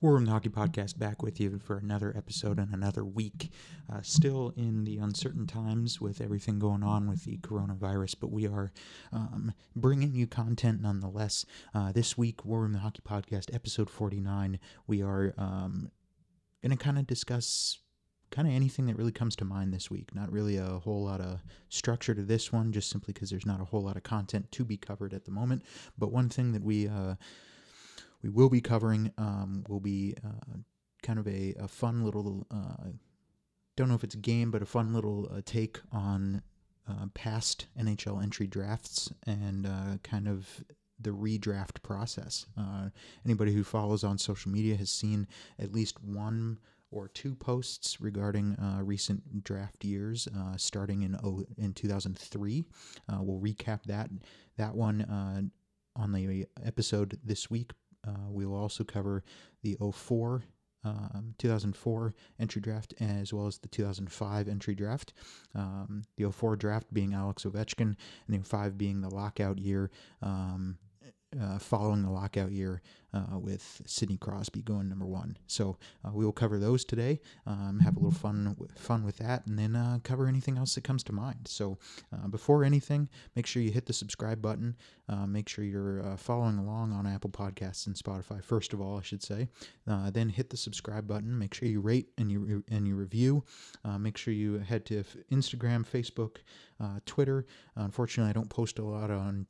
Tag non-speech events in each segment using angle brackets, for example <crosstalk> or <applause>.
War Room the Hockey Podcast back with you for another episode and another week. Uh, still in the uncertain times with everything going on with the coronavirus, but we are um, bringing you content nonetheless. Uh, this week, War Room the Hockey Podcast, episode 49, we are um, going to kind of discuss kind of anything that really comes to mind this week. Not really a whole lot of structure to this one, just simply because there's not a whole lot of content to be covered at the moment. But one thing that we uh, we will be covering um, will be uh, kind of a, a fun little, uh, don't know if it's a game, but a fun little uh, take on uh, past NHL entry drafts and uh, kind of the redraft process. Uh, anybody who follows on social media has seen at least one or two posts regarding uh, recent draft years, uh, starting in oh, in 2003. Uh, we'll recap that that one on the episode this week. We will also cover the 04 um, 2004 entry draft as well as the 2005 entry draft. Um, the 04 draft being Alex Ovechkin, and the 05 being the lockout year. Um, uh, following the lockout year uh, with Sidney Crosby going number one. So uh, we will cover those today. Um, have a little fun fun with that, and then uh, cover anything else that comes to mind. So uh, before anything, make sure you hit the subscribe button. Uh, make sure you're following along on Apple Podcasts and Spotify. First of all, I should say. then hit the subscribe button. Make sure you rate and you and you review. make sure you head to Instagram, Facebook, Twitter. unfortunately, I don't post a lot on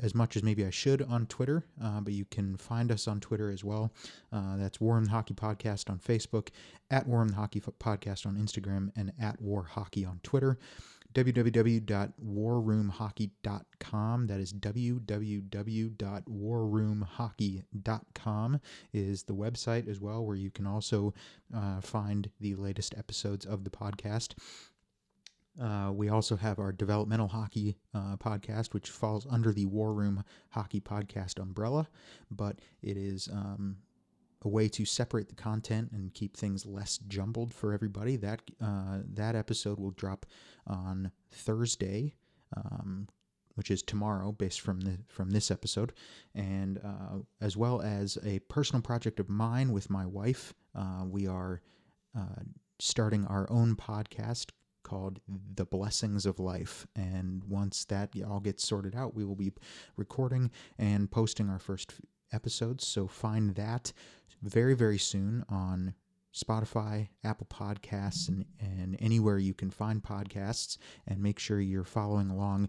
as much as maybe I should on Twitter, uh, but you can find us on Twitter as well. Uh, that's War Room Hockey Podcast on Facebook, at War Room Hockey Podcast on Instagram, and at War Hockey on Twitter. www.warroomhockey.com. That is www.warroomhockey.com is the website as well, where you can also uh, find the latest episodes of the podcast. Uh, we also have our developmental hockey uh, podcast, which falls under the War Room Hockey Podcast umbrella, but it is um, a way to separate the content and keep things less jumbled for everybody. That uh, that episode will drop on Thursday, um, which is tomorrow, based from the from this episode, and uh, as well as a personal project of mine with my wife. Uh, we are uh, starting our own podcast called The Blessings of Life. And once that all gets sorted out, we will be recording and posting our first episodes. So find that very, very soon on Spotify, Apple Podcasts, and, and anywhere you can find podcasts. And make sure you're following along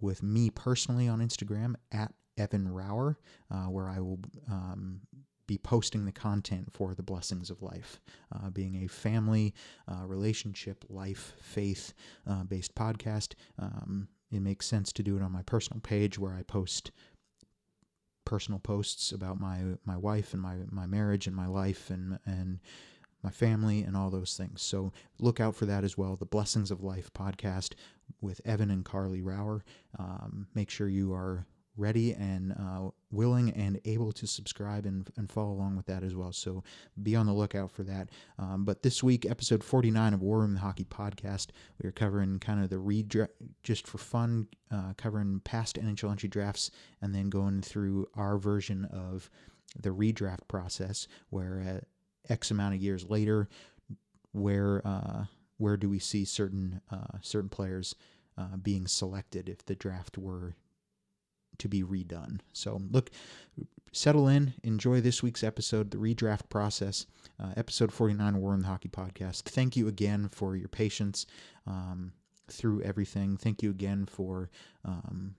with me personally on Instagram at Evan Rauer, uh, where I will um, be posting the content for the blessings of life. Uh, being a family, uh, relationship, life, faith uh, based podcast, um, it makes sense to do it on my personal page where I post personal posts about my my wife and my my marriage and my life and and my family and all those things. So look out for that as well. The Blessings of Life podcast with Evan and Carly Rauer. Um, make sure you are ready and uh, willing and able to subscribe and, and follow along with that as well. So be on the lookout for that. Um, but this week, episode 49 of War Room the Hockey Podcast, we are covering kind of the redraft, just for fun, uh, covering past NHL entry drafts and then going through our version of the redraft process where uh, X amount of years later, where uh, where do we see certain uh, certain players uh, being selected if the draft were to be redone. So, look, settle in, enjoy this week's episode, the redraft process, uh, episode 49 War Room the Hockey Podcast. Thank you again for your patience um, through everything. Thank you again for um,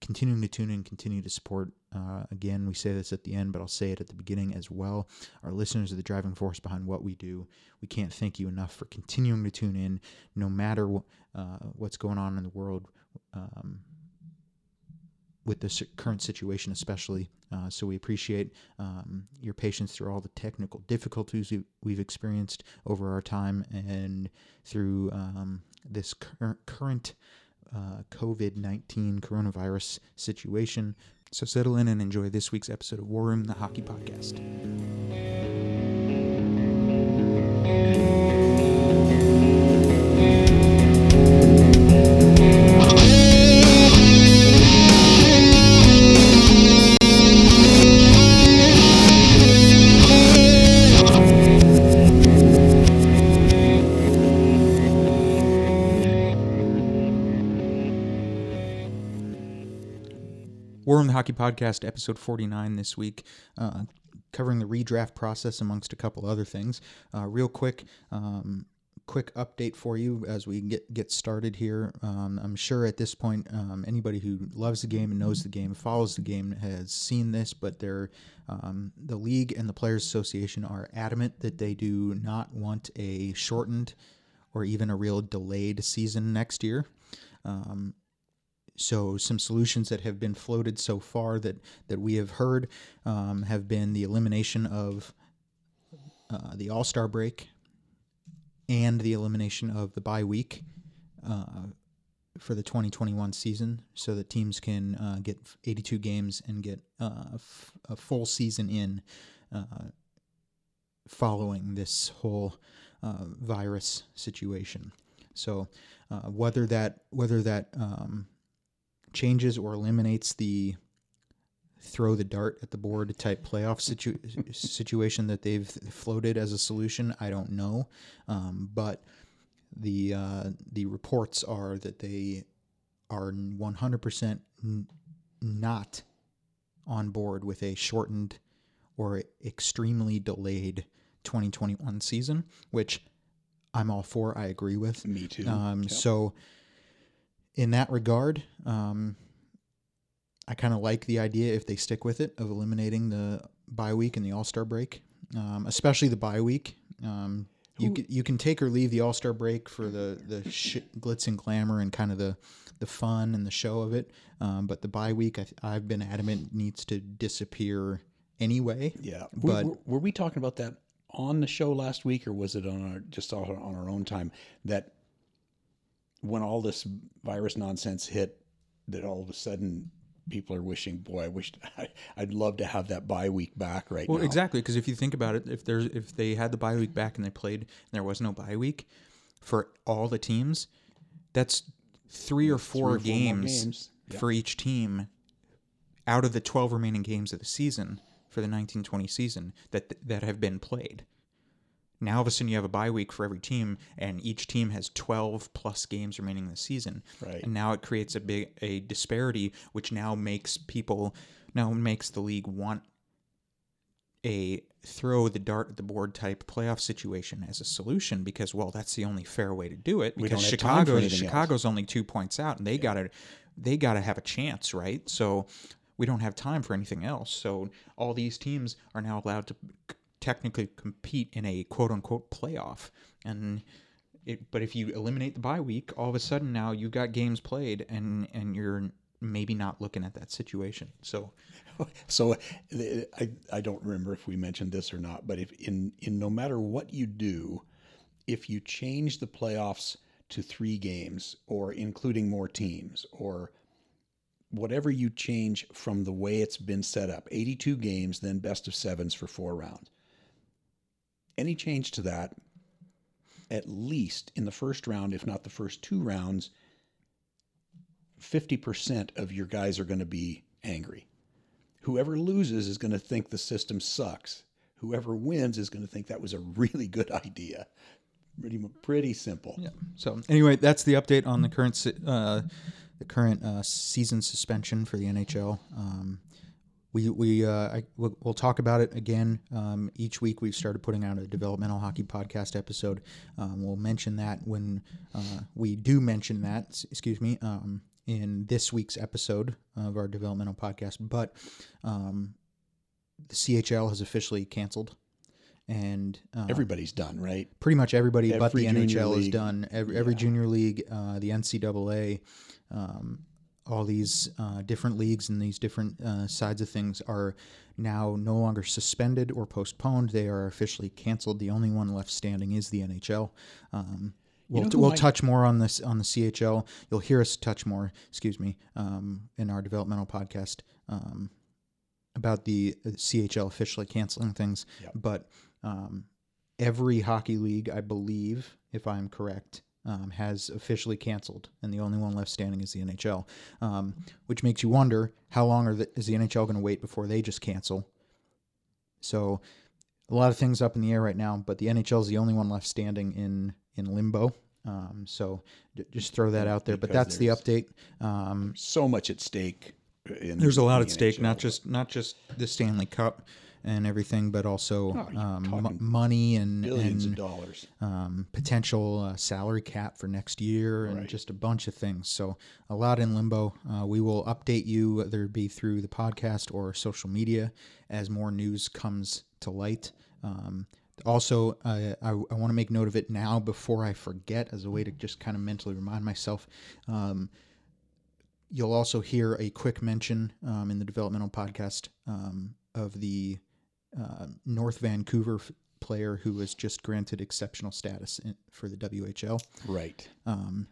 continuing to tune in, continue to support. Uh, again, we say this at the end, but I'll say it at the beginning as well. Our listeners are the driving force behind what we do. We can't thank you enough for continuing to tune in, no matter uh, what's going on in the world. Um, with the current situation, especially. Uh, so we appreciate um, your patience through all the technical difficulties we've experienced over our time and through um, this cur- current uh, COVID 19 coronavirus situation. So settle in and enjoy this week's episode of War Room, the hockey podcast. Hockey Podcast, episode 49 this week, uh, covering the redraft process amongst a couple other things. Uh, real quick, um, quick update for you as we get get started here. Um, I'm sure at this point, um, anybody who loves the game and knows the game, follows the game, has seen this. But they're um, the league and the Players Association are adamant that they do not want a shortened or even a real delayed season next year. Um, so some solutions that have been floated so far that that we have heard um, have been the elimination of uh, the All Star break and the elimination of the bye week uh, for the 2021 season, so that teams can uh, get 82 games and get uh, f- a full season in uh, following this whole uh, virus situation. So whether that whether that um, changes or eliminates the throw the dart at the board type playoff situ- situation that they've floated as a solution, I don't know. Um, but the uh, the reports are that they are 100% n- not on board with a shortened or extremely delayed 2021 season, which I'm all for. I agree with. Me too. Um, yep. So, in that regard, um, I kind of like the idea if they stick with it of eliminating the bye week and the All Star break, um, especially the bye week. Um, you can, you can take or leave the All Star break for the the sh- glitz and glamour and kind of the the fun and the show of it, um, but the bye week I, have been adamant needs to disappear anyway. Yeah, but were, were, we talking about that on the show last week, or was it on our just on our own time that when all this virus nonsense hit, that all of a sudden people are wishing, boy, I wish <laughs> I, would love to have that bye week back right well, now. Well, exactly, because if you think about it, if there's if they had the bye week back and they played and there was no bye week for all the teams, that's three or four, three or games, games. Yep. for each team out of the 12 remaining games of the season for the 1920 season that that have been played. Now all of a sudden you have a bye week for every team, and each team has 12 plus games remaining in the season. Right. And now it creates a big a disparity, which now makes people now makes the league want a throw the dart at the board type playoff situation as a solution because well that's the only fair way to do it because Chicago Chicago's else. only 2 points out and they yeah. got to they got to have a chance right so we don't have time for anything else so all these teams are now allowed to technically compete in a quote unquote playoff. And it, but if you eliminate the bye week, all of a sudden now you got games played, and and you're maybe not looking at that situation. So, <laughs> so I I don't remember if we mentioned this or not, but if in in no matter what you do, if you change the playoffs to three games or including more teams or whatever you change from the way it's been set up 82 games then best of sevens for four rounds any change to that, at least in the first round, if not the first two rounds, 50% of your guys are going to be angry. Whoever loses is going to think the system sucks. Whoever wins is going to think that was a really good idea. Pretty, pretty simple. Yeah. So anyway, that's the update on the current uh, the current uh, season suspension for the NHL. Um, we we uh, I, we'll, we'll, talk about it again um, each week. We've started putting out a developmental hockey podcast episode. Um, we'll mention that when uh, we do mention that. Excuse me. Um, in this week's episode of our developmental podcast, but um, the CHL has officially canceled, and uh, everybody's done, right? Pretty much everybody, every but the NHL league. is done. Every, yeah. junior league, uh, the NCAA. Um, all these uh, different leagues and these different uh, sides of things are now no longer suspended or postponed. They are officially canceled. The only one left standing is the NHL. Um, we'll, you know we'll touch more on this on the CHL. You'll hear us touch more, excuse me, um, in our developmental podcast um, about the uh, CHL officially canceling things. Yep. But um, every hockey league, I believe, if I'm correct, um, has officially canceled, and the only one left standing is the NHL, um, which makes you wonder how long the, is the NHL going to wait before they just cancel? So, a lot of things up in the air right now, but the NHL is the only one left standing in in limbo. Um, so, d- just throw that out there. Because but that's the update. Um, so much at stake In There's a lot in at the stake, not just not just the Stanley Cup and everything, but also Oh, um, m- money and billions and of dollars. um, potential uh, salary cap for next year and Right. just a bunch of things. So a lot in limbo. Uh, we will update you whether it be through the podcast or social media as more news comes to light. Um, also, uh, I, I want to make note of it now before I forget, as a way to just kind of mentally remind myself. Um, you'll also hear a quick mention um, in the developmental podcast um, of the uh, North Vancouver f- player who was just granted exceptional status in, for the WHL. Right. Um,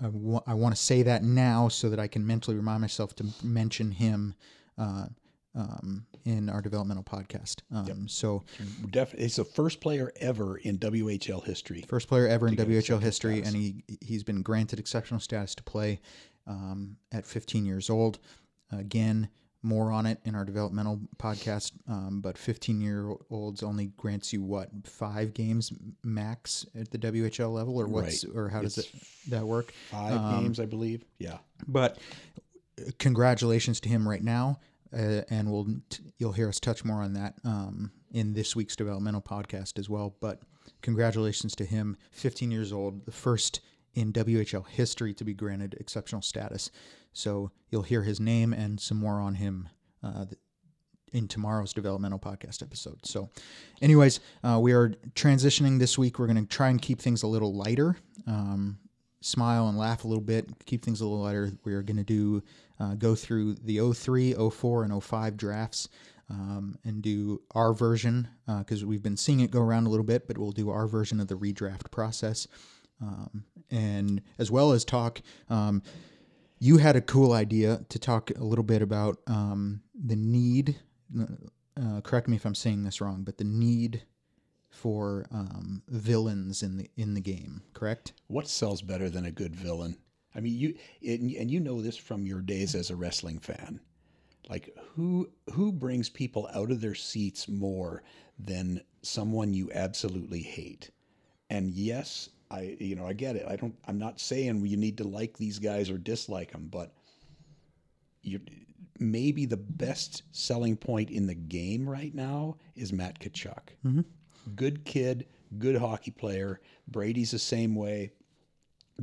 I wa- I want to say that now so that I can mentally remind myself to mention him uh, um, in our developmental podcast. Um, So, Def- he's the first player ever in WHL history. first player ever in WHL history, status. and he he's been granted exceptional status to play um, at 15 years old. Again, more on it in our developmental podcast. Um, but 15 year olds only grants you what five games max at the WHL level, or what's or how does it that work? Five Um, games, I believe. Yeah. But uh, congratulations to him right now, uh, and we'll t- you'll hear us touch more on that um, in this week's developmental podcast as well. But congratulations to him, 15 years old, the first in WHL history to be granted exceptional status. So you'll hear his name and some more on him. Uh, in tomorrow's developmental podcast episode. So, anyways, uh, we are transitioning this week. We're going to try and keep things a little lighter. Um, smile and laugh a little bit, keep things a little lighter. We're going to do uh, go through the 03, 04, and 05 drafts um, and do our version because we've been seeing it go around a little bit, but we'll do our version of the redraft process. Um, and as well as talk, um, you had a cool idea to talk a little bit about um, the need. Uh, correct me if I'm saying this wrong, but the need for um, villains in the in the game. Correct? What sells better than a good villain? I mean, you and, and you know this from your days as a wrestling fan. Like who who brings people out of their seats more than someone you absolutely hate? And yes, I you know I get it. I don't. I'm not saying you need to like these guys or dislike them, but you maybe the best selling point in the game right now is Matt Tkachuk. Mhm. Good kid, good hockey player. Brady's the same way.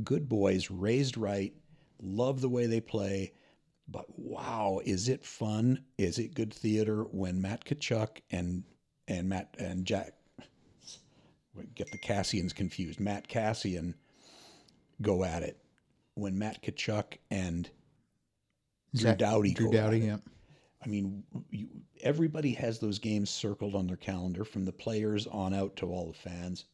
Good boys, raised right, love the way they play. But wow, is it fun? Is it good theater when Matt Tkachuk and and Matt and Jack get the Kassians confused. Matt Kassian go at it when Matt Tkachuk and Drew Doughty Drew Doughty. Yeah. I mean, you, everybody has those games circled on their calendar, from the players on out to all the fans.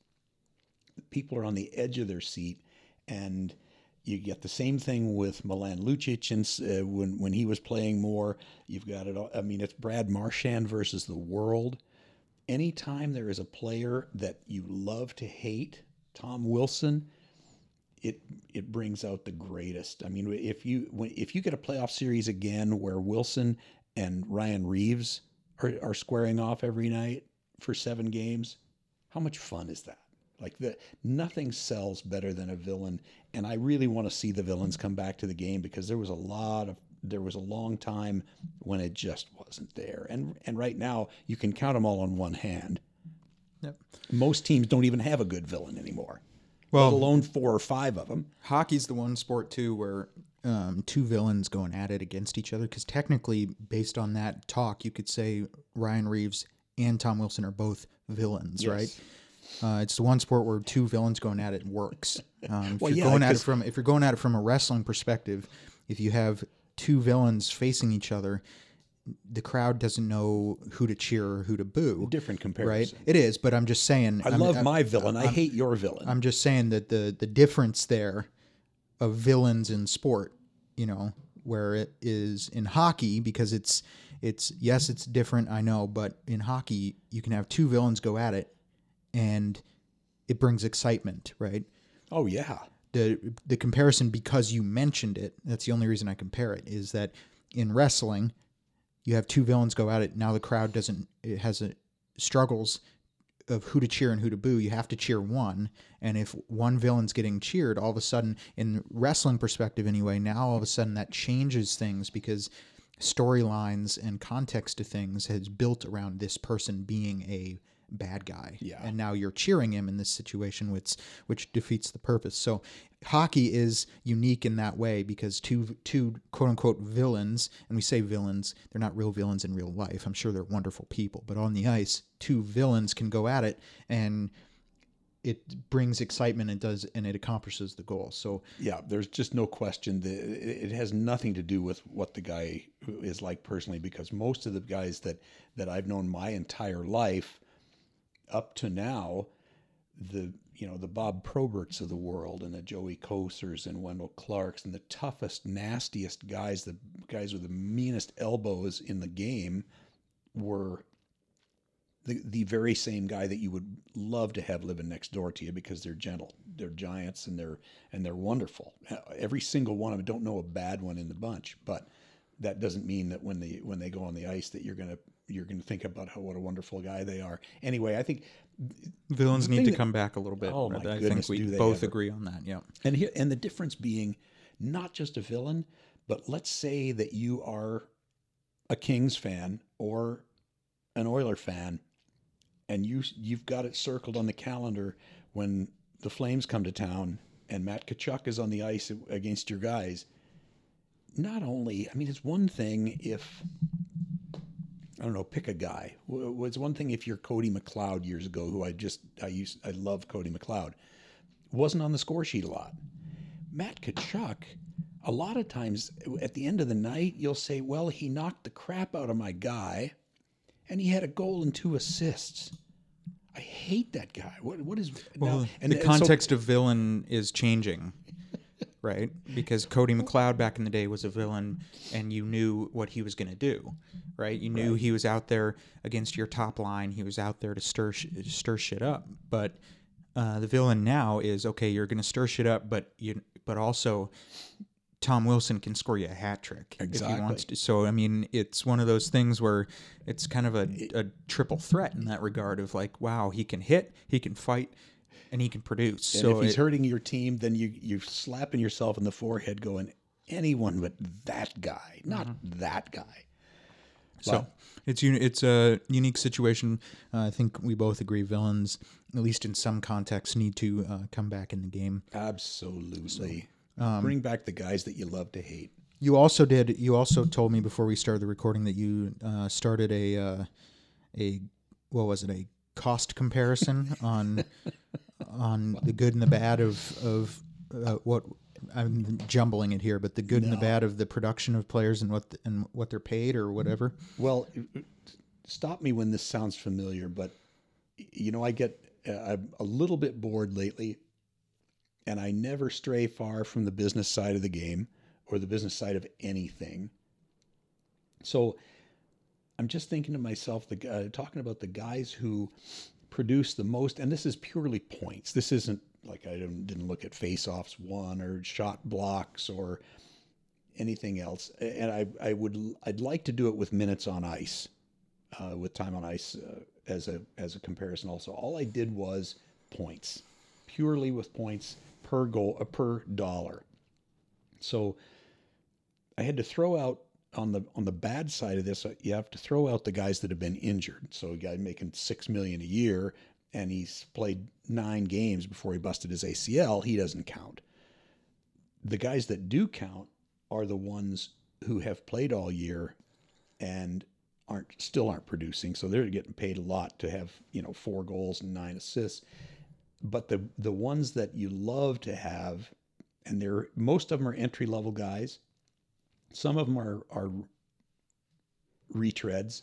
People are on the edge of their seat, and you get the same thing with Milan Lucic, and uh, when when he was playing more, you've got it. All, I mean, it's Brad Marchand versus the world. Anytime there is a player that you love to hate, Tom Wilson, it it brings out the greatest. I mean, if you if you get a playoff series again where Wilson and Ryan Reaves are, are squaring off every night for seven games, how much fun is that? Like the nothing sells better than a villain, and I really want to see the villains come back to the game because there was a lot of there was a long time when it just wasn't there, and and right now you can count them all on one hand. Yep. Most teams don't even have a good villain anymore. Well, let alone four or five of them. hockey's the one sport too where um, two villains going at it against each other because technically based on that talk you could say ryan reaves and tom wilson are both villains Yes. right uh, it's the one sport where two villains going at it works um, if Well, you're yeah, going at it from if you're going at it from a wrestling perspective if you have two villains facing each other the crowd doesn't know who to cheer or who to boo Different comparison, right it is but i'm just saying I I'm- love I'm- my villain. I hate your villain. I'm just saying that the the difference there of villains in sport, you know, where it is in hockey because it's it's yes, it's different, I know, but in hockey you can have two villains go at it and it brings excitement, right? oh yeah, The the comparison because you mentioned it, that's the only reason I compare it is that in wrestling you have two villains go at it, now the crowd doesn't it has a struggles of who to cheer and who to boo, you have to cheer one. And if one villain's getting cheered, all of a sudden, in wrestling perspective anyway, now all of a sudden that changes things because storylines and context to things has built around this person being a bad guy. Yeah. And now you're cheering him in this situation, which which defeats the purpose. So hockey is unique in that way because two two quote unquote villains, and we say villains, they're not real villains in real life. I'm sure they're wonderful people, but on the ice, two villains can go at it and it brings excitement and does and it accomplishes the goal. So Yeah, there's just no question that it it has nothing to do with what the guy is like personally, because most of the guys that that I've known my entire life up to now, the you know the Bob Proberts of the world and the Joey Kocurs and Wendell Clarks and the toughest, nastiest guys, the guys with the meanest elbows in the game, were the the very same guy that you would love to have living next door to you because they're gentle, they're giants, and they're and they're wonderful. Every single one of them. Don't know a bad one in the bunch, but that doesn't mean that when they when they go on the ice that you're gonna you're gonna think about how what a wonderful guy they are. Anyway, I think villains need to that- come back a little bit. Oh, my I goodness, think we both ever. agree on that. Yeah. And here, and the difference being not just a villain, but let's say that you are a Kings fan or an Oiler fan, and you you've got it circled on the calendar when the Flames come to town and Matt Tkachuk is on the ice against your guys. Not only, I mean, it's one thing if I don't know, pick a guy. It's one thing if you're Cody McLeod years ago, who I just I used I love Cody McLeod, wasn't on the score sheet a lot. Matt Tkachuk, a lot of times at the end of the night, you'll say, "Well, he knocked the crap out of my guy, and he had a goal and two assists." I hate that guy. What what is Well, now, and the and so- context of villain is changing, right? Because Cody McLeod back in the day was a villain, and you knew what he was going to do, right? You knew he was out there against your top line. He was out there to stir sh- stir shit up. But uh, the villain now is okay. You're going to stir shit up, but you but also. Tom Wilson can score you a hat trick if he wants to. So I mean, it's one of those things where it's kind of a, a triple threat in that regard of like, wow, he can hit, he can fight, and he can produce. And so if he's it- hurting your team, then you you're slapping yourself in the forehead, going, "Anyone but that guy, not Mm-hmm. that guy." So it's it's a unique situation. Uh, I think we both agree villains, at least in some contexts, need to uh, come back in the game. Absolutely. um, Bring back the guys that you love to hate. You also did. You also told me before we started the recording that you uh, started a uh, a what was it a cost comparison <laughs> on on the good and the bad of of uh, what I'm jumbling it here, but the good and the bad of the production of players and what and what they're paid or whatever. Well, stop me when this sounds familiar, but you know, I get uh, I'm a little bit bored lately, and I never stray far from the business side of the game or the business side of anything. So I'm just thinking to myself, the uh, talking about the guys who produce the most, and this is purely points. This isn't like I didn't, didn't look at face-offs won or shot blocks or anything else. And I, I would I'd like to do it with minutes on ice, uh, with time on ice uh, as a as a comparison. Also, all I did was points, purely with points per goal uh, per dollar. So I had to throw out on the on the bad side of this. uh, You have to throw out the guys that have been injured. So a guy making six million a year and he's played nine games before he busted his ACL. He doesn't count. The guys that do count are the ones who have played all year and aren't still aren't producing. So they're getting paid a lot to have you know four goals and nine assists. But the the ones that you love to have, and they're most of them are entry level guys. Some of them are are retreads,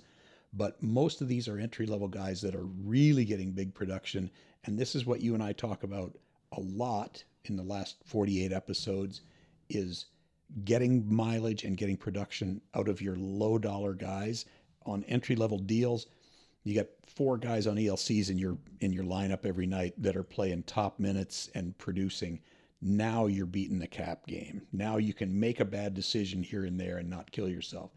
but most of these are entry level guys that are really getting big production. And this is what you and I talk about a lot in the last 48 episodes is getting mileage and getting production out of your low dollar guys on entry level deals. You got four guys on ELCs in your in your lineup every night that are playing top minutes and producing. Now you're beating the cap game. Now you can make a bad decision here and there and not kill yourself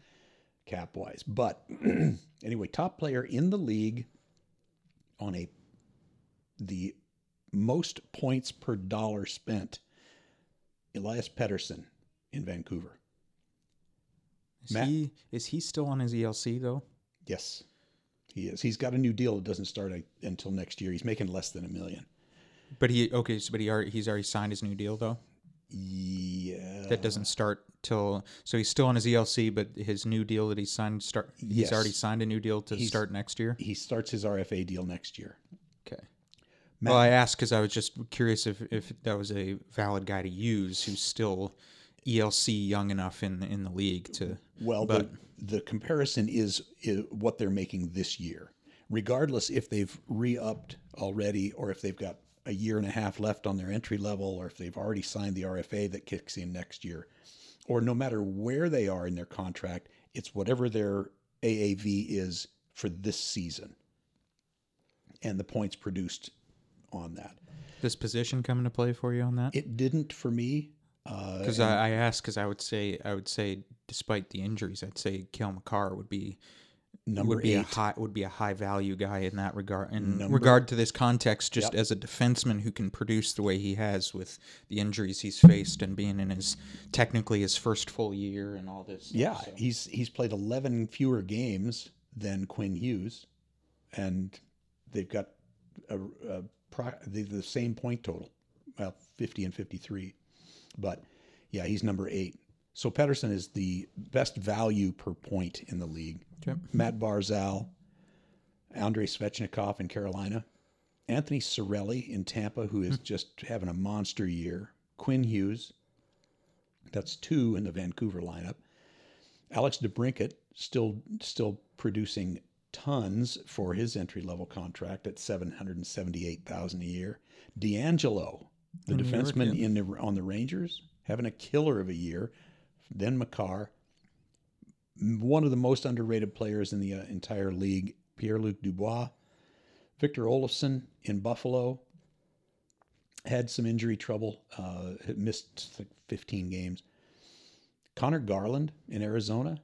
cap wise. But <clears throat> anyway, top player in the league on a the most points per dollar spent. Elias Pettersson in Vancouver. Is Matt? he is he still on his ELC though? Yes, he is. He's got a new deal that doesn't start until next year. He's making less than a million. But he okay, so but he already he's already signed his new deal though. Yeah, That doesn't start till so he's still on his ELC, but his new deal that he signed start he's Yes. already signed a new deal to He's- start next year. he starts his RFA deal next year. Okay. Matt- Well, I asked because I was just curious if if that was a valid guy to use who's still ELC young enough in in the league to. Well, But- the the comparison is, is what they're making this year, regardless if they've re-upped already or if they've got a year and a half left on their entry level, or if they've already signed the RFA that kicks in next year, or no matter where they are in their contract, it's whatever their AAV is for this season, and the points produced on that. This position come into play for you on that? It didn't for me. Uh, Because I, I asked because I would say I would say despite the injuries, I'd say Kel McCarr would be number would be eight. a high would be a high value guy in that regard in Number- regard to this context just Yep. as a defenseman who can produce the way he has with the injuries he's faced and being in his technically his first full year and all this stuff, Yeah, so. he's he's played 11 fewer games than Quinn Hughes, and they've got a, a pro, the, the same point total, well, 50 and 53. But yeah, he's number eight. So Pettersson is the best value per point in the league. Okay. Matt Barzal, Andrei Svechnikov in Carolina, Anthony Cirelli in Tampa, who is just having a monster year. Quinn Hughes, that's two in the Vancouver lineup. Alex DeBrincat still still producing tons for his entry level contract at seven hundred and seventy eight thousand a year. DeAngelo, the York, defenseman yeah. in the on the Rangers, having a killer of a year. Then Makar, one of the most underrated players in the uh, entire league. Pierre Luc Dubois, Victor Olofsson in Buffalo, had some injury trouble, uh, missed like 15 games. Conor Garland in Arizona,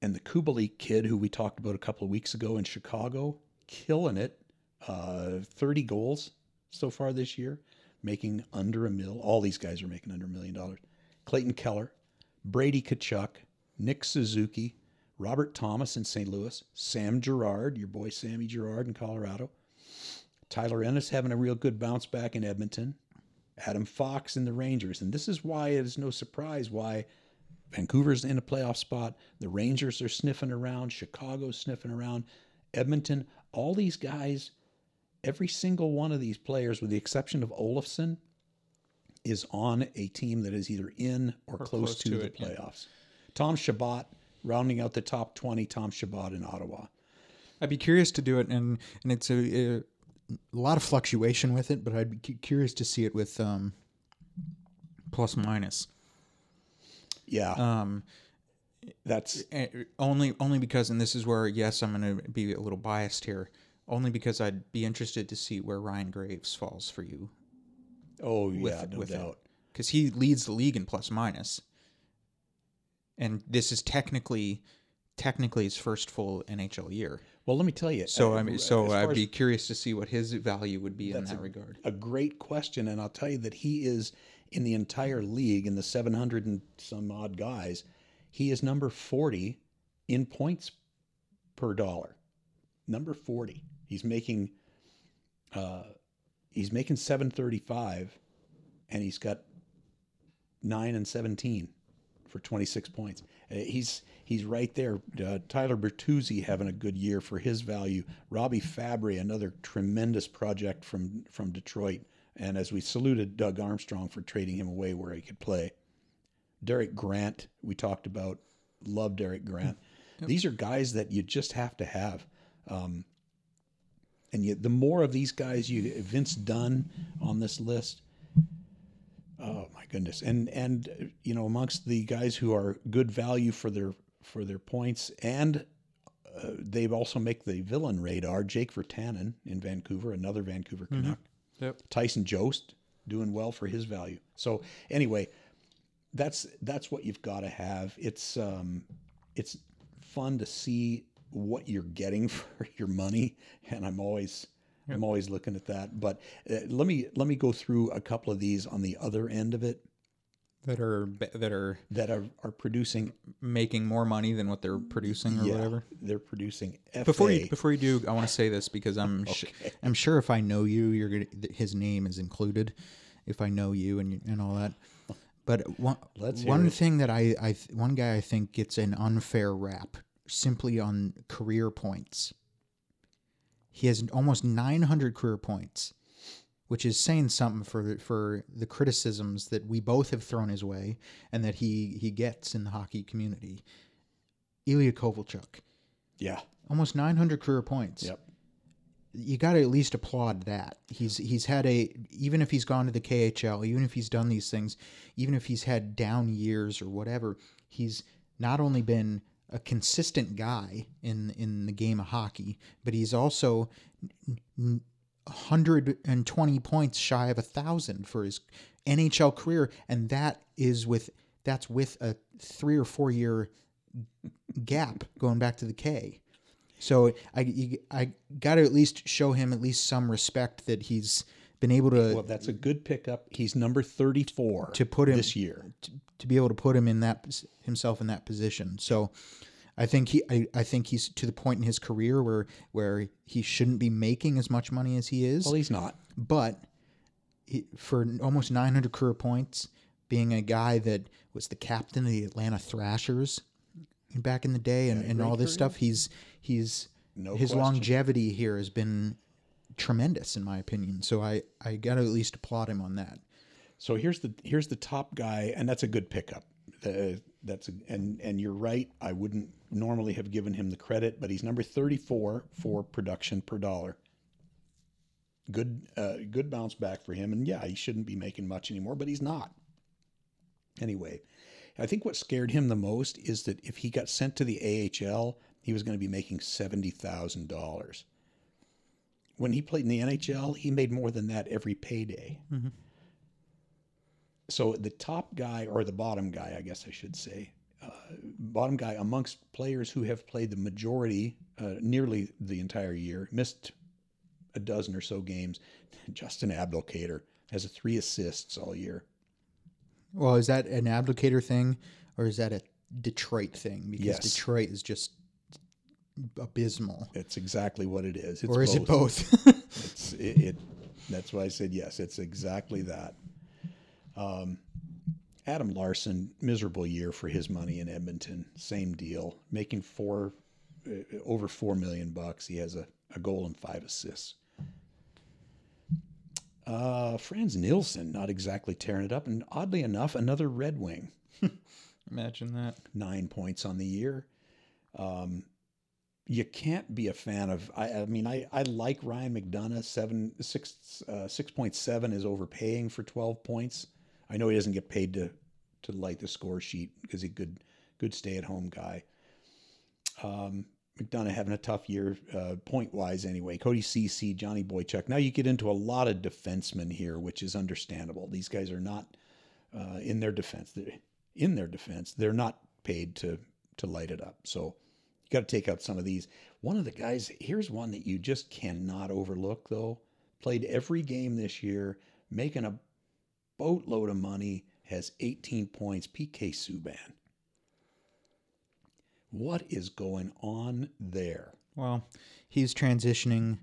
and the Kubalik kid who we talked about a couple of weeks ago in Chicago, killing it. Uh, 30 goals so far this year, making under a mil. All these guys are making under a million dollars. Clayton Keller, Brady Tkachuk, Nick Suzuki, Robert Thomas in St. Louis, Sam Girard, your boy Sammy Girard in Colorado, Tyler Ennis having a real good bounce back in Edmonton, Adam Fox in the Rangers. And this is why it is no surprise why Vancouver's in a playoff spot. The Rangers are sniffing around. Chicago's sniffing around. Edmonton, all these guys, every single one of these players, with the exception of Olofsson, is on a team that is either in or, Or close, close to, to the it, yeah. playoffs. Tom Chabot, rounding out the top 20, Tom Chabot in Ottawa. I'd be curious to do it, and and it's a, a lot of fluctuation with it, but I'd be curious to see it with um, plus minus. Yeah, Um, that's eh, only only because, and this is where yes, I'm going to be a little biased here. Only because I'd be interested to see where Ryan Graves falls for you, oh with- yeah, no with doubt. because he leads the league in plus minus, and this is technically technically his first full NHL year. Well, let me tell you. So uh, I mean, so I'd be curious to see what his value would be in that regard. a great question, and I'll tell you that he is in the entire league in the 700 and some odd guys. He is number 40 in points per dollar. Number 40. He's making uh, he's making 735, and he's got nine and 17 for 26 points. Uh, he's he's right there. Uh, Tyler Bertuzzi having a good year for his value. Robby Fabbri, another tremendous project from from Detroit. And as we saluted Doug Armstrong for trading him away where he could play. Derek Grant, we talked about. Love Derek Grant. These are guys that you just have to have. Um, and yet, the more of these guys you Vince Dunn on this list, Oh my goodness! And and you know, amongst the guys who are good value for their for their points, and uh, they also make the villain radar. Jake Virtanen in Vancouver, another Vancouver Canuck. Yep. Tyson Jost doing well for his value. So anyway, that's that's what you've got to have. It's um, it's fun to see what you're getting <laughs> for your money, and I'm always I'm always looking at that. But uh, let me let me go through a couple of these on the other end of it. that are that are that are, are producing making more money than what they're producing or yeah, whatever. they're producing FA. Before you before you do, I want to say this because I'm sh- <laughs> I'm sure if I know you, you're gonna his name is included. If I know you and and all that, but one Let's one it. thing that I I one guy I think gets an unfair rap simply on career points. He has almost 900 career points, which is saying something for the, for the criticisms that we both have thrown his way and that he he gets in the hockey community. Ilya Kovalchuk yeah, almost 900 career points. yep, You got to at least applaud that. He's he's had a even if he's gone to the KHL, even if he's done these things, even if he's had down years or whatever, he's not only been a consistent guy in in the game of hockey, but he's also n- n- 120 points shy of a thousand for his NHL career, and that is with that's with a three or four year gap going back to the K. So I you, I got to at least show him at least some respect that he's been able to Well, that's a good pickup. He's number 34 To put him- this year. To, be able to put him in that himself in that position. So I think he I, I think he's to the point in his career where where he shouldn't be making as much money as he is. Well, he's not. but he, for almost 900 career points, being a guy that was the captain of the Atlanta Thrashers back in the day, and, and all this career. stuff, he's he's No his question. longevity here has been tremendous in my opinion. So I I got to at least applaud him on that. So here's the here's the top guy, and that's a good pickup. Uh, that's a, and and you're right. I wouldn't normally have given him the credit, but he's number 34 for production per dollar. Good uh, good bounce back for him, and yeah, he shouldn't be making much anymore, but he's not. Anyway, I think what scared him the most is that if he got sent to the AHL, he was going to be making seventy thousand dollars. When he played in the NHL, he made more than that every payday so the top guy or the bottom guy, I guess I should say, uh, bottom guy amongst players who have played the majority, uh, nearly the entire year, missed a dozen or so games. <laughs> Justin Abdelkader has a three assists all year. Well, is that an Abdelkader thing, or is that a Detroit thing? Because Yes. Detroit is just abysmal. It's exactly what it is. It's or is it both? <laughs> It's it, it. That's why I said yes. It's exactly that. Um, Adam Larsson, miserable year for his money in Edmonton. Same deal, making four uh, over four million bucks. He has a, a goal and five assists. Uh, Frans Nielsen, not exactly tearing it up, and oddly enough, another Red Wing, <laughs> Imagine that. nine points on the year. Um, you can't be a fan of. I, I mean, I, I like Ryan McDonagh. Seven six uh, six point seven is overpaying for twelve points. I know he doesn't get paid to to light the score sheet because he's a good good stay at home guy. Um, McDonagh having a tough year uh, point wise anyway. Cody Ceci, Johnny Boychuk. Now you get into a lot of defensemen here, which is understandable. These guys are not uh, in their defense. They're, in their defense, they're not paid to to light it up. So you got to take out some of these. One of the guys, here's one that you just cannot overlook, though. Played every game this year, making a boatload of money, has 18 points. PK Subban. What is going on there? Well, he's transitioning,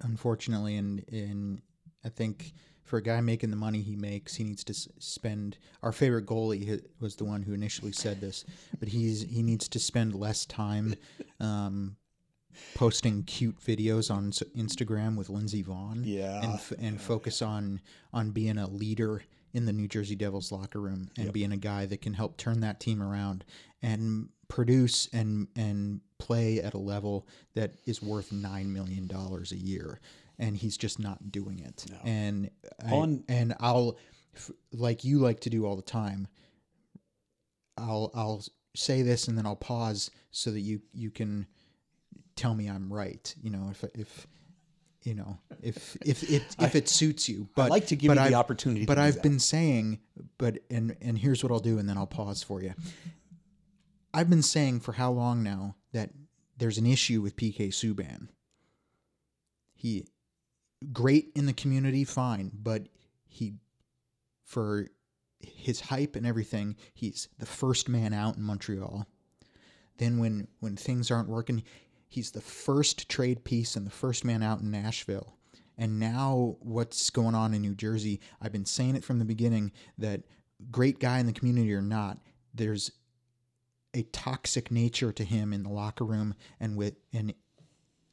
unfortunately, and and I think for a guy making the money he makes, he needs to spend. Our favorite goalie was the one who initially said this, but he's he needs to spend less time um, posting cute videos on Instagram with Lindsey Vonn, Yeah. and f- and focus on on being a leader in the New Jersey Devils locker room and being a guy that can help turn that team around and produce and and play at a level that is worth nine million dollars a year, and he's just not doing it. And I, On- and I'll f- like you like to do all the time. I'll I'll say this and then I'll pause so that you you can tell me I'm right. You know if if you know if <laughs> if it if it suits you. But I like to give you the I've- opportunity But I've that. been saying, but and and here's what I'll do, and then I'll pause for you. I've been saying for how long now that there's an issue with PK Subban. He great in the community, fine, but he for his hype and everything, he's the first man out in Montreal. Then when when things aren't working, he's the first trade piece and the first man out in Nashville. And now what's going on in New Jersey? I've been saying it from the beginning that great guy in the community or not, there's a toxic nature to him in the locker room and with and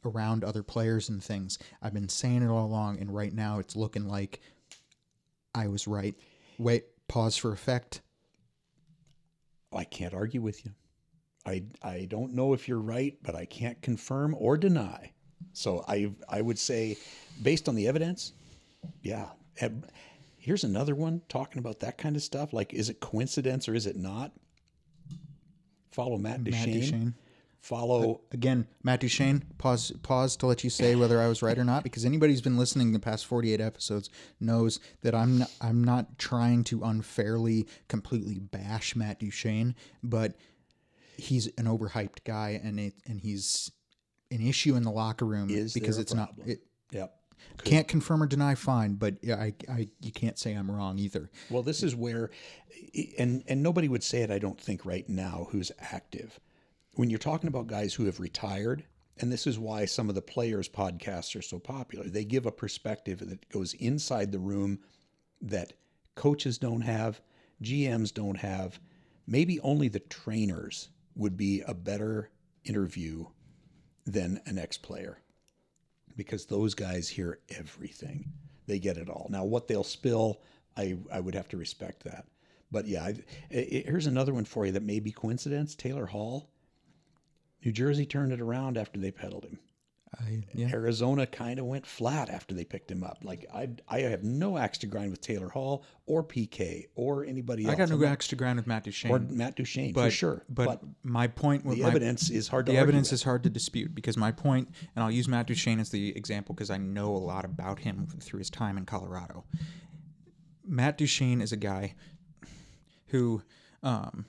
around other players and things. I've been saying it all along, and right now it's looking like I was right. Wait, pause for effect. I can't argue with you. I I don't know if you're right, but I can't confirm or deny. So I I would say, based on the evidence, yeah. And here's another one talking about that kind of stuff. Like, is it coincidence or is it not? Follow Matt Duchene. Matt Duchene. Follow Again, Matt Duchene, pause pause to let you say whether I was right or not, because anybody who's been listening the past 48 episodes knows that I'm not, I'm not trying to unfairly completely bash Matt Duchene, but he's an overhyped guy and it and he's an issue in the locker room Is because it's not it Yep. can't confirm or deny fine, but yeah, I, I you can't say I'm wrong either. Well, this is where, and and nobody would say it. I don't think right now who's active. When you're talking about guys who have retired, and this is why some of the players' podcasts are so popular. They give a perspective that goes inside the room that coaches don't have, GMs don't have. Maybe only the trainers would be a better interview than an ex-player because those guys hear everything. They get it all. Now, what they'll spill, I, I would have to respect that. But yeah, I, I- here's another one for you that may be coincidence. Taylor Hall, New Jersey turned it around after they peddled him. I yeah. Arizona kind of went flat after they picked him up. Like I, I have no axe to grind with Taylor Hall or PK or anybody else. I got no axe to grind with Matt Duchene. or Matt Duchene but for sure. But, But, my point with the my, evidence is hard to the evidence with. is hard to dispute because my point, and I'll use Matt Duchene as the example because I know a lot about him through his time in Colorado. Matt Duchene is a guy who, um,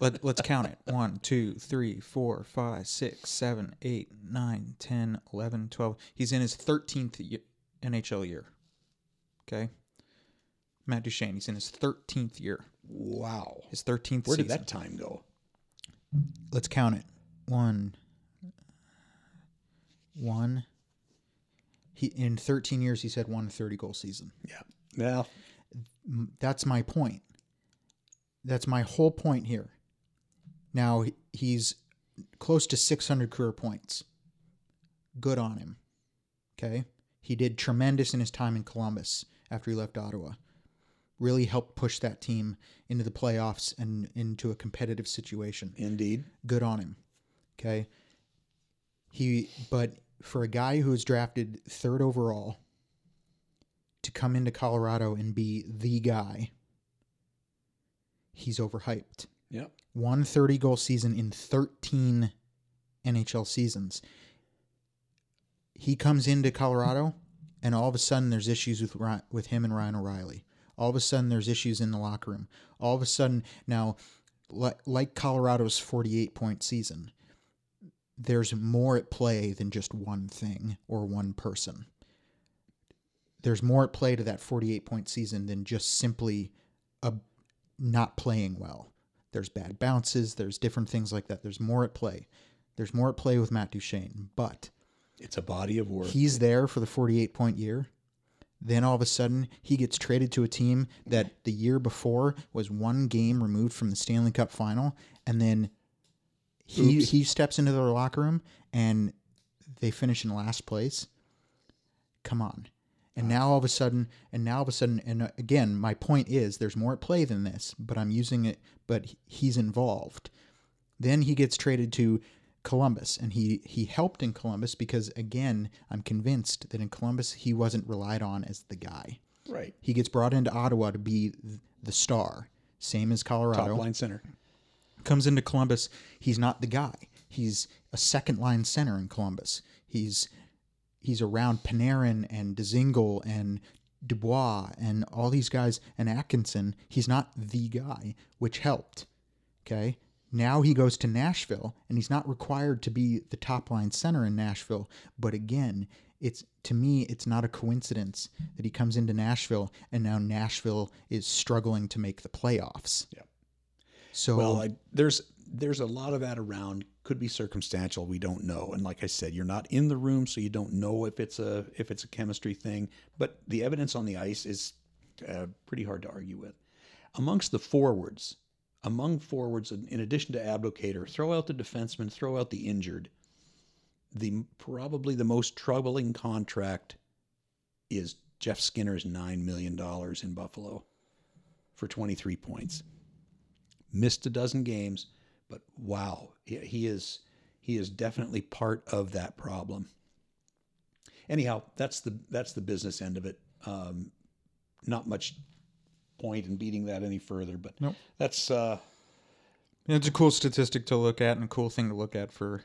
let, let's count it 1, 2, 3, 4, 5, 6, 7, 8, 9, 10, 11, 12. He's in his 13th ye- NHL year. Okay? Matt Duchene, he's in his 13th year. wow. His 13th Where season did that time go? let's count it. One. One. He in 13 years he's had one 30 goal season. Yeah. Well, M- That's my point. That's my whole point here. Now he's close to 600 career points. Good on him. Okay? He did tremendous in his time in Columbus after he left Ottawa. Really helped push that team into the playoffs and into a competitive situation indeed. good on him. Okay. He but for a guy who was drafted third overall to come into Colorado and be the guy, he's overhyped. Yep. One 30 goal season in 13 NHL seasons. He comes into Colorado and all of a sudden there's issues with with him and Ryan O'Reilly. All of a sudden there's issues in the locker room. All of a sudden now like Colorado's 48 point season, there's more at play than just one thing or one person. There's more at play to that 48 point season than just simply a not playing well. There's bad bounces, there's different things like that. There's more at play. There's more at play with Matt Duchene, but It's a body of work. he's there for the 48 point year. Then all of a sudden, he gets traded to a team that the year before was one game removed from the Stanley Cup final, and then he Oops. he steps into their locker room and they finish in last place. Come on. And now all of a sudden, and now all of a sudden, and uh, again, my point is there's more at play than this, but I'm using it, but he's involved. Then he gets traded to Columbus, and he he helped in Columbus because again, I'm convinced that in Columbus he wasn't relied on as the guy. right. He gets brought into Ottawa to be the star, same as Colorado Top line center. comes into Columbus, he's not the guy. He's a second line center in Columbus. He's he's around Panarin and Dzingel and Dubois and all these guys and Atkinson. He's not the guy, which helped. Okay. Now he goes to Nashville and he's not required to be the top line center in Nashville. But again, it's to me, it's not a coincidence that he comes into Nashville and now Nashville is struggling to make the playoffs. Yeah. So Well, I, there's there's a lot of that around. Could be circumstantial. We don't know. And like I said, you're not in the room, so you don't know if it's a if it's a chemistry thing. But the evidence on the ice is uh, pretty hard to argue with. Amongst the forwards, among forwards, in addition to Abdelkader, throw out the defenseman, throw out the injured. The probably the most troubling contract is Jeff Skinner's nine million dollars in Buffalo for 23 points missed a dozen games, but wow, he, is he is definitely part of that problem. Anyhow, that's the that's the business end of it. Um, not much point in beating that any further, but Nope. that's uh, It's a cool statistic to look at and a cool thing to look at for,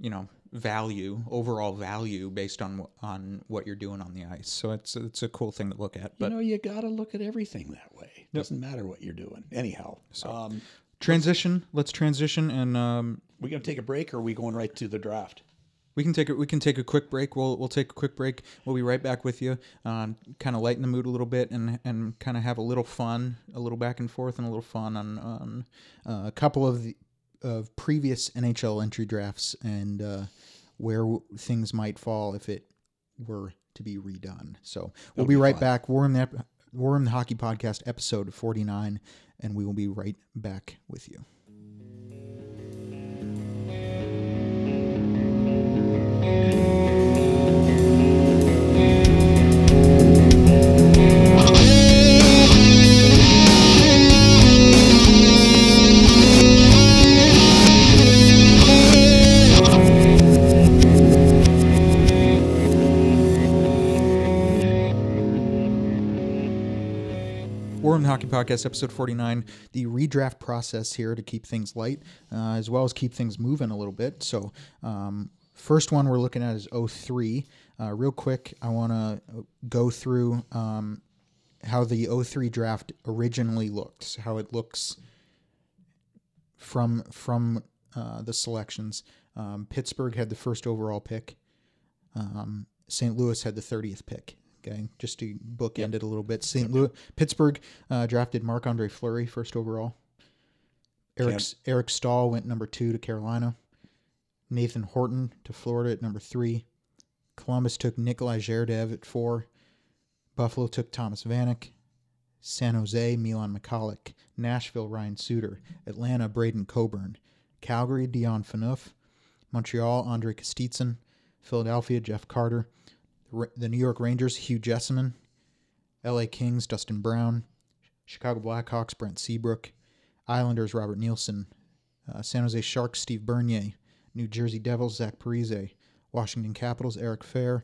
you know, value, overall value based on on what you're doing on the ice. So it's it's a cool thing to look at. But you know you got to look at everything that way. it Doesn't matter what you're doing. Anyhow, um, transition. Let's transition, and um, we gonna take a break, or are we going right to the draft? we can take a, we can take a quick break. We'll we'll take a quick break. We'll be right back with you. Um, kind of lighten the mood a little bit and and kind of have a little fun, a little back and forth, and a little fun on on uh, a couple of the of previous NHL entry drafts and uh, where w- things might fall if it were to be redone. So we'll be, be right fun. back. War in the Ep- War in the Hockey Podcast, episode forty nine, and we will be right back with you. Hockey Podcast, episode 49, the redraft process here to keep things light, uh, as well as keep things moving a little bit. So, um, first one we're looking at is 03. Uh, real quick, I want to go through um, how the 03 draft originally looked, how it looks from from uh, the selections. Um, Pittsburgh had the first overall pick. Um, St. Louis had the 30th pick. Just to bookend it a little bit. St. Louis, Pittsburgh uh, drafted Marc Andre Fleury first overall. Eric Eric Staal went number two to Carolina. Nathan Horton to Florida at number three. Columbus took Nikolai Zherdev at four. Buffalo took Thomas Vanek. San Jose, Milan Michalek. Nashville, Ryan Suter. Atlanta, Braden Coburn. Calgary, Dion Phaneuf. Montreal, Andrei Kostitsyn. Philadelphia, Jeff Carter. The New York Rangers, Hugh Jessiman. LA Kings, Dustin Brown. Chicago Blackhawks, Brent Seabrook. Islanders, Robert Nilsson. Uh, San Jose Sharks, Steve Bernier. New Jersey Devils, Zach Parise. Washington Capitals, Eric Fehr.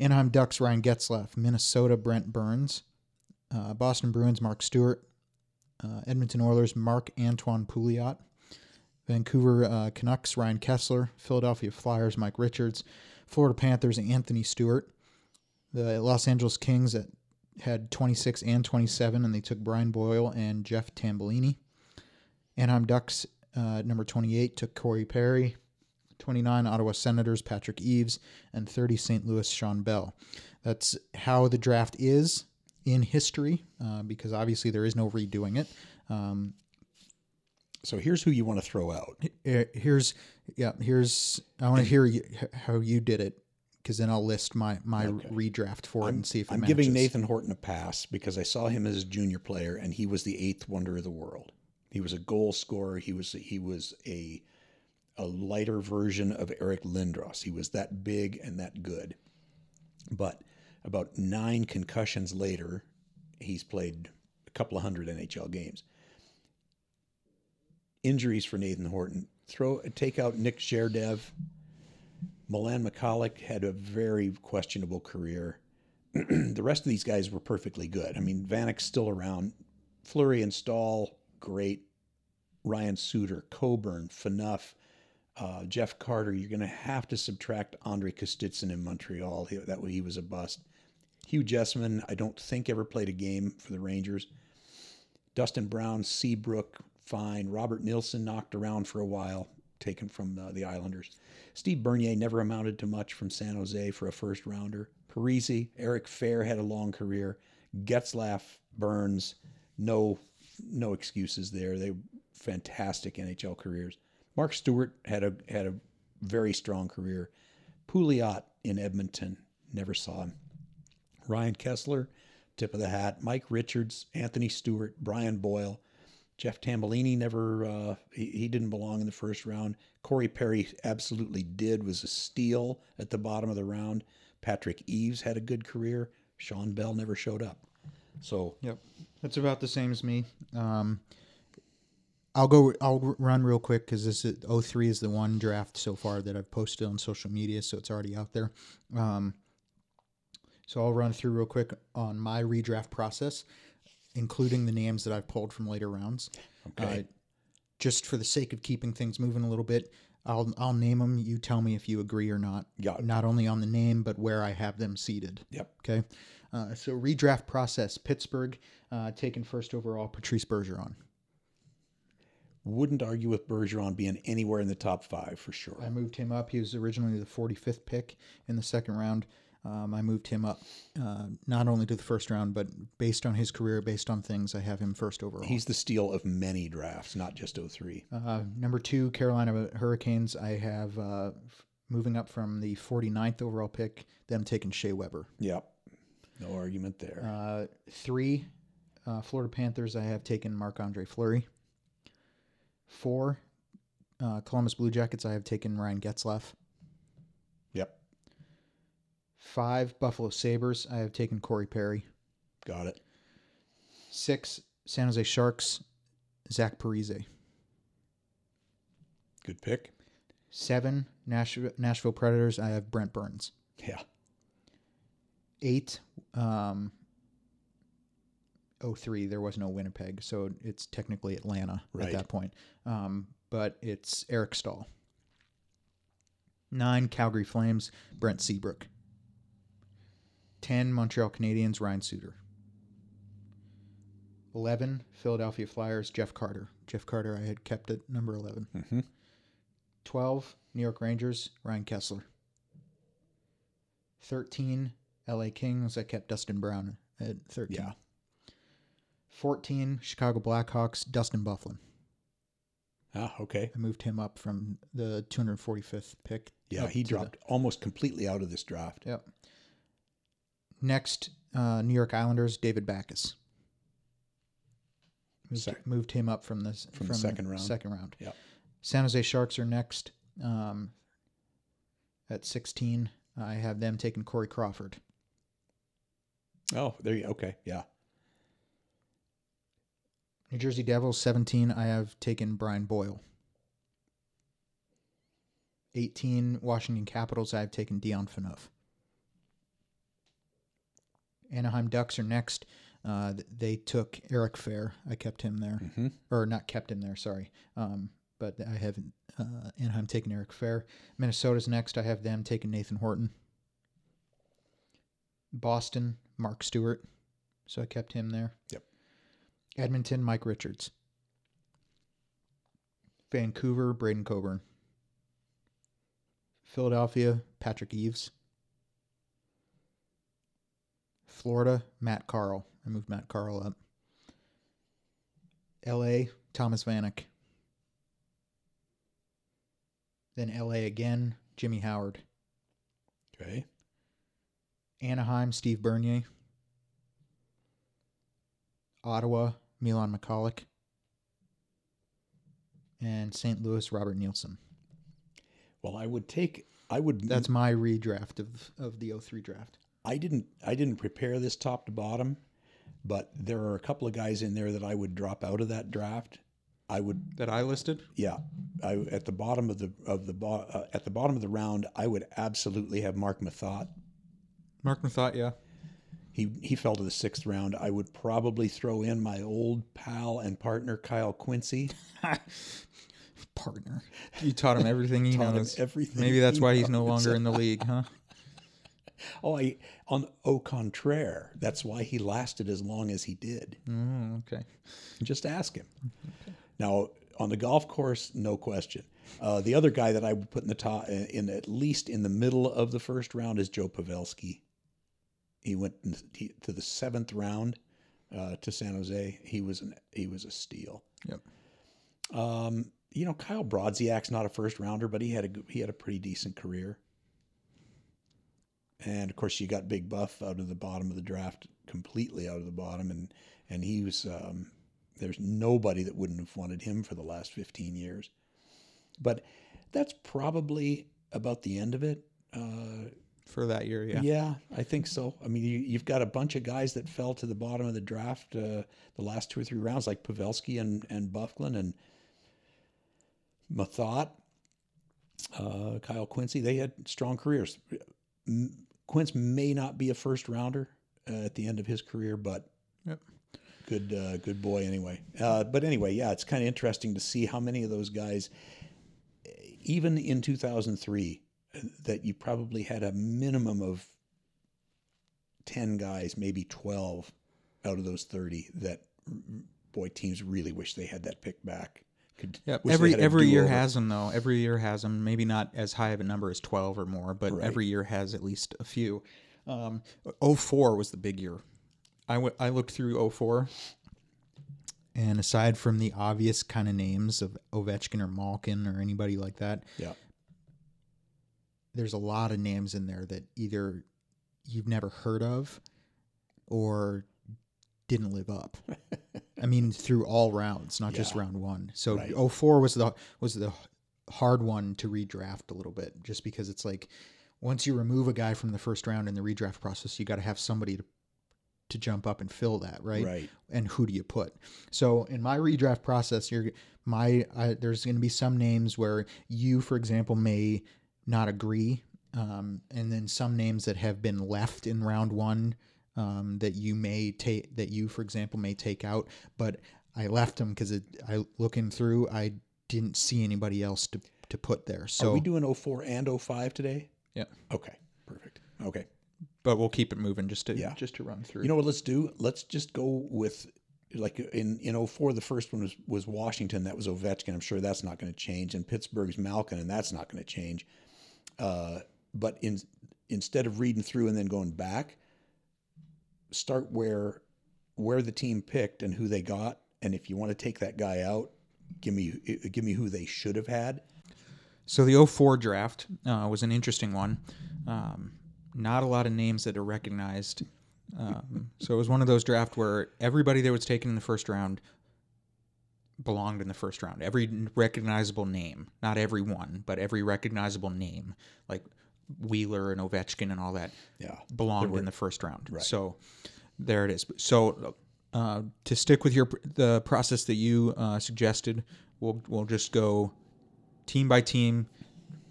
Anaheim Ducks, Ryan Getzlaf. Minnesota, Brent Burns. Uh, Boston Bruins, Mark Stuart. Uh, Edmonton Oilers, Marc Antoine Pouliot. Vancouver uh, Canucks, Ryan Kesler. Philadelphia Flyers, Mike Richards. Florida Panthers, Anthony Stewart. The Los Angeles Kings that had 26 and 27, and they took Brian Boyle and Jeff Tambellini. Anaheim Ducks, uh, number 28, took Corey Perry. 29, Ottawa Senators, Patrick Eaves. And 30, St. Louis, Shawn Belle. That's how the draft is in history, uh, because obviously there is no redoing it. Um, So here's who you want to throw out. here's, yeah, here's, I want to hear you, how you did it, because then I'll list my, my Okay. redraft for it and see if I'm giving Nathan Horton a pass because I saw him as a junior player, and he was the eighth wonder of the world. He was a goal scorer. He was he was a a lighter version of Eric Lindros. He was that big and that good. But about nine concussions later, he's played a couple of hundred NHL games. Injuries for Nathan Horton. Throw take out Nick Zherdev. Milan Michalek had a very questionable career. <clears throat> the rest of these guys were perfectly good. I mean, Vanek's still around. Fleury and Staal, great. Ryan Suter, Coburn, Phaneuf, uh, Jeff Carter. You're going to have to subtract Andrei Kostitsyn in Montreal. He, that way he was a bust. Hugh Jessman, I don't think ever played a game for the Rangers. Dustin Brown, Seabrook, fine. Robert Nilsson knocked around for a while, taken from the, the Islanders. Steve Bernier never amounted to much from San Jose for a first rounder. Parise, Eric Fehr had a long career. Getzlaf, Burns, no no excuses there. They fantastic NHL careers. Mark Stuart had a had a very strong career. Pouliot in Edmonton, never saw him. Ryan Kesler, tip of the hat. Mike Richards, Anthony Stewart, Brian Boyle, Jeff Tambellini never uh, he, he didn't belong in the first round. Corey Perry absolutely did was a steal at the bottom of the round. Patrick Eaves had a good career. Shawn Belle never showed up. So Yep, that's about the same as me. Um, I'll go. I'll run real quick because this is 03 is the one draft so far that I've posted on social media, so it's already out there. Um, so I'll run through real quick on my redraft process, including the names that I've pulled from later rounds. Okay. Uh, just for the sake of keeping things moving a little bit, I'll I'll name them. You tell me if you agree or not. Yeah. Not only on the name, but where I have them seated. Yep. Okay. Uh, so redraft process: Pittsburgh uh, taken first overall, Patrice Bergeron. wouldn't argue with Bergeron being anywhere in the top five for sure. I moved him up. He was originally the 45th pick in the second round. Um, I moved him up uh, not only to the first round, but based on his career, based on things, I have him first overall. He's the steal of many drafts, not just 03. Uh, number two, Carolina Hurricanes. I have uh, moving up from the 49th overall pick, them taking Shea Weber. Yep. No argument there. Uh, three, uh, Florida Panthers. I have taken Marc Andre Fleury. Four, uh, Columbus Blue Jackets. I have taken Ryan Getzlaf. Five, Buffalo Sabres. I have taken Corey Perry. Got it. Six, San Jose Sharks. Zach Parise. Good pick. Seven, Nashville, Nashville Predators. I have Brent Burns. Yeah. Eight, um, 03, there was no Winnipeg, so it's technically Atlanta Right. at that point. Um, but it's Eric Staal. Nine, Calgary Flames, Brent Seabrook. Ten, Montreal Canadiens, Ryan Suter. Eleven, Philadelphia Flyers, Jeff Carter. Jeff Carter, I had kept at number 11. Mm-hmm. 12, New York Rangers, Ryan Kesler. 13, LA Kings, I kept Dustin Brown at 13. Yeah. 14, Chicago Blackhawks, Dustin Byfuglien. Ah, okay. I moved him up from the 245th pick. Yeah, he to the- dropped almost completely out of this draft. Yep. Next, uh, New York Islanders, David Backes. Moved, Sec- moved him up from this From the second round. Second round. Yep. San Jose Sharks are next. Um, at 16, I have them taking Corey Crawford. Oh, there you okay. Yeah. New Jersey Devils, 17, I have taken Brian Boyle. 18, Washington Capitals, I have taken Dion Phaneuf. Anaheim Ducks are next. Uh, they took Eric Fehr. I kept him there. Mm-hmm. Or not kept him there, sorry. Um, but I have uh, Anaheim taking Eric Fehr. Minnesota's next. I have them taking Nathan Horton. Boston, Mark Stuart. So I kept him there. Yep. Edmonton, Mike Richards. Vancouver, Braden Coburn. Philadelphia, Patrick Eaves. Florida, Matt Carle. I moved Matt Carle up. LA, Thomas Vanek. Then LA again, Jimmy Howard. Okay. Anaheim, Steve Bernier. Ottawa, Milan Michalek. And St. Louis, Robert Nilsson. Well, I would take. I would. That's my redraft of, of the 03 draft. I didn't. I didn't prepare this top to bottom, but there are a couple of guys in there that I would drop out of that draft. I would. That I listed? Yeah. I at the bottom of the of the bo- uh, at the bottom of the round, I would absolutely have Marc Methot. Marc Methot, yeah. He he fell to the sixth round. I would probably throw in my old pal and partner Kyle Quincey. <laughs> Partner. You taught him everything he <laughs> Taught him knows. everything Maybe that's why he's no longer in the league, huh? <laughs> Oh, I on au contraire. That's why he lasted as long as he did. Oh, okay. Just ask him. Now, on the golf course, no question. Uh, the other guy that I would put in the top, in at least in the middle of the first round, is Joe Pavelski. He went to the seventh round uh, to San Jose. He was an he was a steal. Yep. Um, you know, Kyle Brodziak's not a first rounder, but he had a he had a pretty decent career. And of course, you got Big Buff out of the bottom of the draft, completely out of the bottom, and and he was um, there's nobody that wouldn't have wanted him for the last 15 years. But that's probably about the end of it. Uh, For that year, yeah. yeah. I think so. I mean, you, you've got a bunch of guys that fell to the bottom of the draft uh, the last two or three rounds, like Pavelski and and Byfuglien and Methot, uh, Kyle Quincey. They had strong careers. Quince may not be a first rounder uh, at the end of his career, but Yep. good uh, good boy anyway. Uh, but anyway, yeah, it's kind of interesting to see how many of those guys, even in 2003, that you probably had a minimum of 10 guys, maybe 12 out of those 30 that boy teams really wish they had that pick back. Could Yep. Every every year has them though. Every year has them. Maybe not as high of a number as twelve or more, but Right. every year has at least a few. Um, 04 was the big year. I w- I looked through 04, and aside from the obvious kind of names of Ovechkin or Malkin or anybody like that, Yeah. there's a lot of names in there that either you've never heard of or didn't live up. <laughs> I mean, through all rounds, not just round one. So Right. 04 was the was the hard one to redraft a little bit, just because it's like once you remove a guy from the first round in the redraft process, you got to have somebody to to jump up and fill that, right? Right. and who do you put? So in my redraft process, you're my uh, there's going to be some names where you, for example, may not agree, um, and then some names that have been left in round one um, that you may take that you, for example, may take out. But I left them because I looking through, I didn't see anybody else to to put there. So Are we doing 04 and 05 today? yeah, Okay. Perfect. Okay. but we'll keep it moving just to Yeah. just to run through. You know what let's do? Let's just go with like in in 04 the first one was was Washington that was Ovechkin. I'm sure that's not going to change and Pittsburgh's Malkin and that's not going to change. Uh, but in instead of reading through and then going back, start where where the team picked and who they got and if you want to take that guy out, give me give me who they should have had. So the 04 draft uh, was an interesting one. Um, not a lot of names that are recognized. Um, so it was one of those drafts where everybody that was taken in the first round belonged in the first round. Every recognizable name, not every one, but every recognizable name, like Wheeler and Ovechkin and all that, Yeah. belonged in the first round. Right. So there it is. So uh, to stick with your the process that you uh, suggested, we'll we'll just go team by team,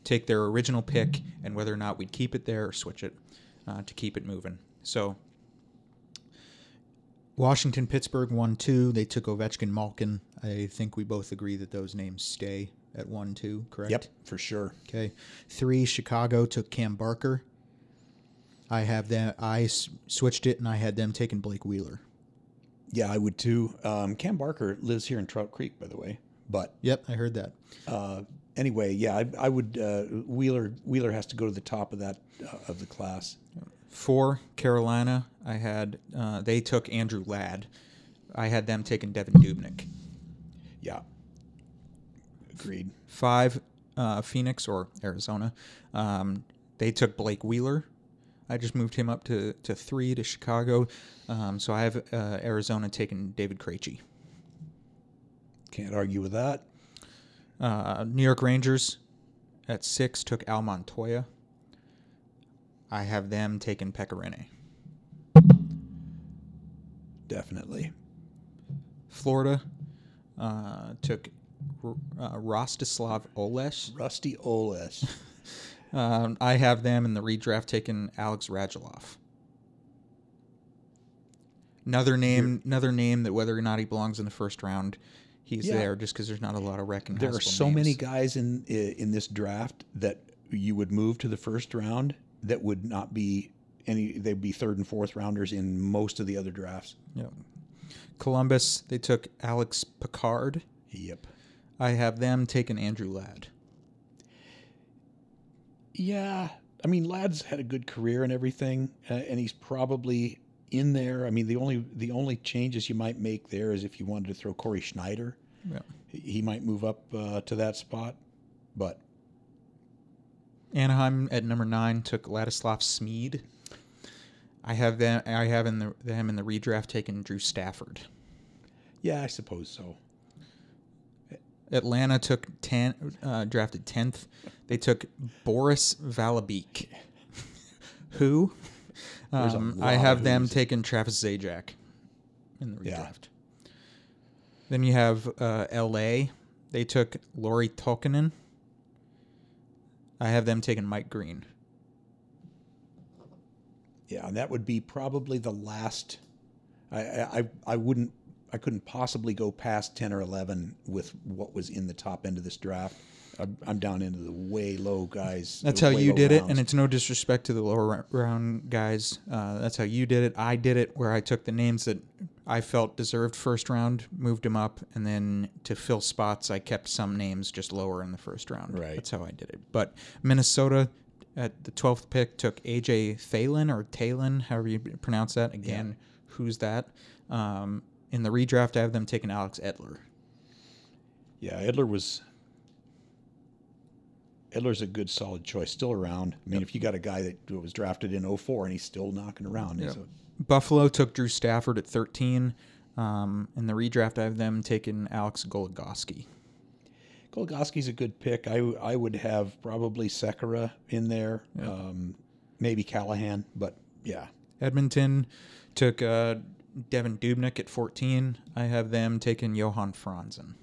take their original pick, and whether or not we'd keep it there or switch it uh, to keep it moving. So Washington, Pittsburgh, one two. They took Ovechkin, Malkin. I think we both agree that those names stay at one two. Correct. Yep, for sure. Okay. Three, Chicago took Cam Barker. I have them. I s- switched it, and I had them taking Blake Wheeler. Yeah, I would too. Um, Cam Barker lives here in Trout Creek, by the way. But Yep, I heard that. uh, anyway, yeah, I, I would. Uh, Wheeler Wheeler has to go to the top of that uh, of the class. Four, Carolina. I had uh, they took Andrew Ladd. I had them taking Devan Dubnyk. Yeah, agreed. Five, uh, Phoenix or Arizona. Um, they took Blake Wheeler. I just moved him up to, to three to Chicago. Um, so I have uh, Arizona taking David Krejci. Can't argue with that. Uh, New York Rangers at six took Al Montoya. I have them taking Pekka Rinne. Definitely. Florida uh, took uh, Rostislav Olesz. Rusty Oles. <laughs> Um, I have them in the redraft taking Alex Radulov. Another name, another name that whether or not he belongs in the first round, he's Yeah. there just because there's not a lot of recognizable. there are so names. many guys in in this draft that you would move to the first round that would not be any. They'd be third and fourth rounders in most of the other drafts. Yeah. Columbus, they took Alex Picard. Yep. I have them taking Andrew Ladd. Yeah, I mean, Ladd's had a good career and everything, uh, and he's probably in there. I mean, the only the only changes you might make there is if you wanted to throw Cory Schneider, Yeah. he might move up uh, to that spot. But Anaheim at number nine took Ladislav Smid. I have them. I have in the them in the redraft taken Drew Stafford. yeah, I suppose so. Atlanta took ten, uh, drafted tenth. They took Boris Valabik. <laughs> Who? Um, I have them taking Travis Zajac in the redraft. Yeah. Then you have uh, L.A. They took Lauri Tukonen. I have them taking Mike Green. Yeah, and that would be probably the last. I I I- I wouldn't. I couldn't possibly go past ten or eleven with what was in the top end of this draft. I'm, I'm down into the way low guys. That's how you did it, and it's no disrespect to the lower round guys. Uh, that's how you did it. I did it where I took the names that I felt deserved first round, moved them up, and then to fill spots, I kept some names just lower in the first round. Right. That's how I did it. But Minnesota at the twelfth pick took AJ Thelen or Talon, however you pronounce that. Again, who's that? Um, in the redraft, I have them taking Alex Edler. Yeah, Edler was. Edler's a good, solid choice. Still around. I mean, if you got a guy that was drafted in 04 and he's still knocking around, Yep. a- Buffalo took Drew Stafford at 13. Um, in the redraft, I have them taking Alex Goligoski. Goligoski's a good pick. I I would have probably Sekera in there, um, maybe Callahan, but yeah, Edmonton took uh, Devan Dubnyk at 14. I have them taking Johan Franzen.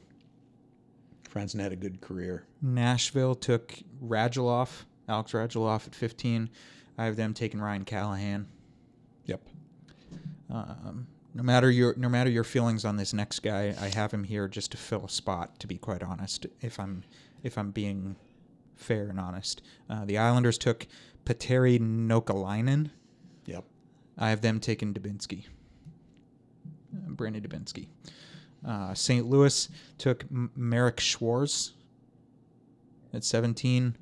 Franzen had a good career. Nashville took Radulov, Alex Radulov at 15. I have them taking Ryan Callahan. Yep. Um, no matter your no matter your feelings on this next guy, I have him here just to fill a spot. To be quite honest, if I'm if I'm being fair and honest, uh, the Islanders took Petteri Nokelainen. Yep. I have them taking Dubinsky, Brandon Dubinsky. Uh, St. Louis took M- Marek Schwartz at 17.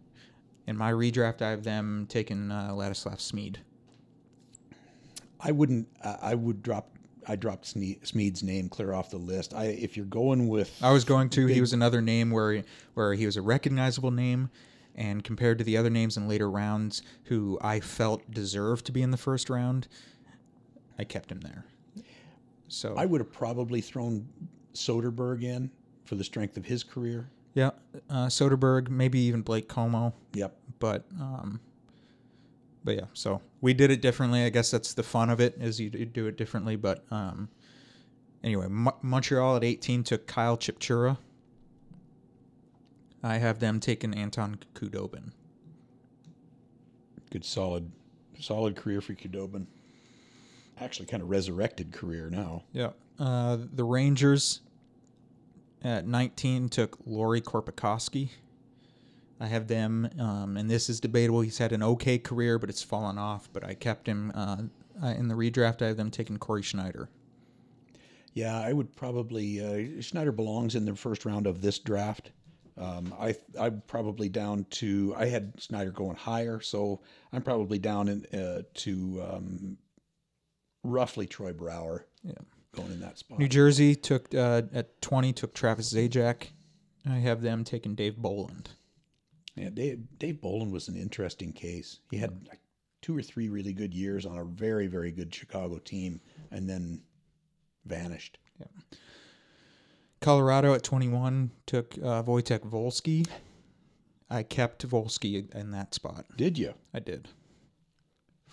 In my redraft, I have them taking uh, Ladislav Smid. I wouldn't. I I would drop. I dropped Sme- Smid's name clear off the list. I if you're going with, I was going to. He was another name where he, where he was a recognizable name, and compared to the other names in later rounds, who I felt deserved to be in the first round, I kept him there. So I would have probably thrown Soderberg in for the strength of his career. yeah, uh, Soderberg, maybe even Blake Comeau, Yep. but um, but yeah. So we did it differently. I guess that's the fun of it is you do it differently. But um, anyway, Mo- Montreal at 18 took Kyle Chipchura. I have them taking Anton Khudobin. Good, solid, solid career for Khudobin. Actually, kind of resurrected career now. Yeah. Uh, the Rangers at 19 took Lauri Korpikoski. I have them, um, and this is debatable. He's had an okay career, but it's fallen off. But I kept him uh, in the redraft. I have them taking Cory Schneider. Yeah, I would probably uh, Schneider belongs in the first round of this draft. Um, I I'm probably down to I had Snyder going higher, so I'm probably down in, uh, to um, roughly Troy Brouwer. Yeah. going in that spot. New Jersey took uh, at 20 took Travis Zajac. I have them taking Dave Bolland. Yeah, Dave Dave Bolland was an interesting case. He had like two or three really good years on a very very good Chicago team, and then vanished. Colorado at 21 took uh, Wojtek Wolski. I kept Wolski in that spot. Did you? I did.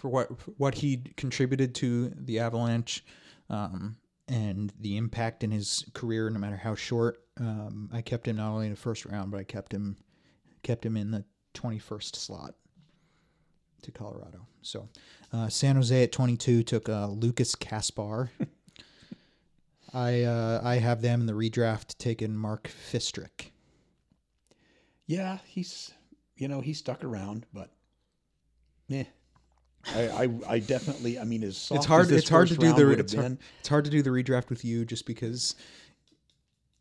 For what what he contributed to the Avalanche, um, and the impact in his career, no matter how short, um, I kept him not only in the first round, but I kept him kept him in the twenty first slot to Colorado. So, uh, San Jose at twenty two took uh, Lukas Kaspar. <laughs> I uh, I have them in the redraft taking Mark Fistric. Yeah, he's you know he stuck around, but eh. I, I I definitely I mean as soft it's hard. as It's hard to do the. It's hard, it's hard to do the redraft with you just because.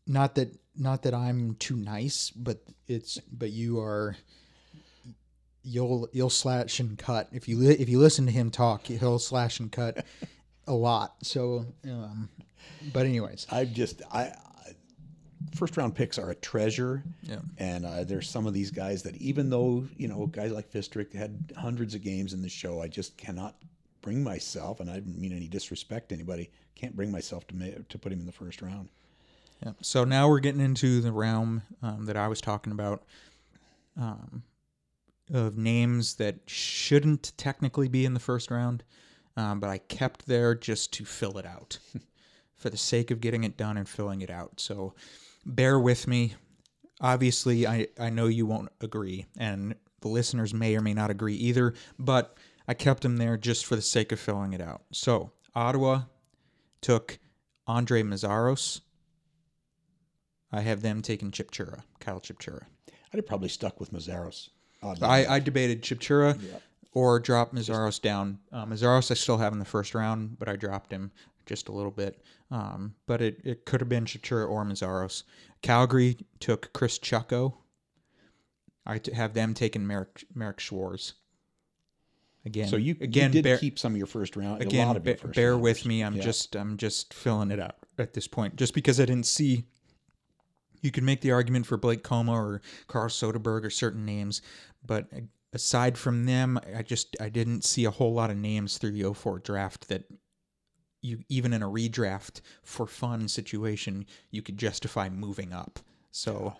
Not that not that I'm too nice, but it's but you are you'll you'll slash and cut if you li- if you listen to him talk, he'll slash and cut <laughs> a lot. So, um, but anyways, I've just I first round picks are a treasure. Yeah. And uh, there's some of these guys that even though you know guys like Fistric had hundreds of games in the show, I just cannot bring myself, and I didn't mean any disrespect to anybody, can't bring myself to ma- to put him in the first round. Yeah. So now we're getting into the realm um, that I was talking about um, of names that shouldn't technically be in the first round, um, but I kept there just to fill it out <laughs> for the sake of getting it done and filling it out. So bear with me. Obviously, I, I know you won't agree, and the listeners may or may not agree either, but I kept them there just for the sake of filling it out. So Ottawa took Andre Meszaros. I have them taking Chipchura, Kyle Chipchura. I'd have probably stuck with Meszaros. I. I debated Chipchura or drop Meszaros down. Uh, Meszaros I still have in the first round, but I dropped him just a little bit. Um, but it, it could have been Chipchura or Meszaros. Calgary took Kris Chucko. I have them taking Marek, Marek Schwartz. Again, so you, again you did bear, keep some of your first round. a again lot of your ba- first bear rounders. with me. I'm Yeah. just I'm just filling it out at this point, just because I didn't see. You could make the argument for Blake Comeau or Carl Soderberg or certain names, but aside from them, I just I didn't see a whole lot of names through the 04 draft that you even in a redraft for fun situation you could justify moving up. So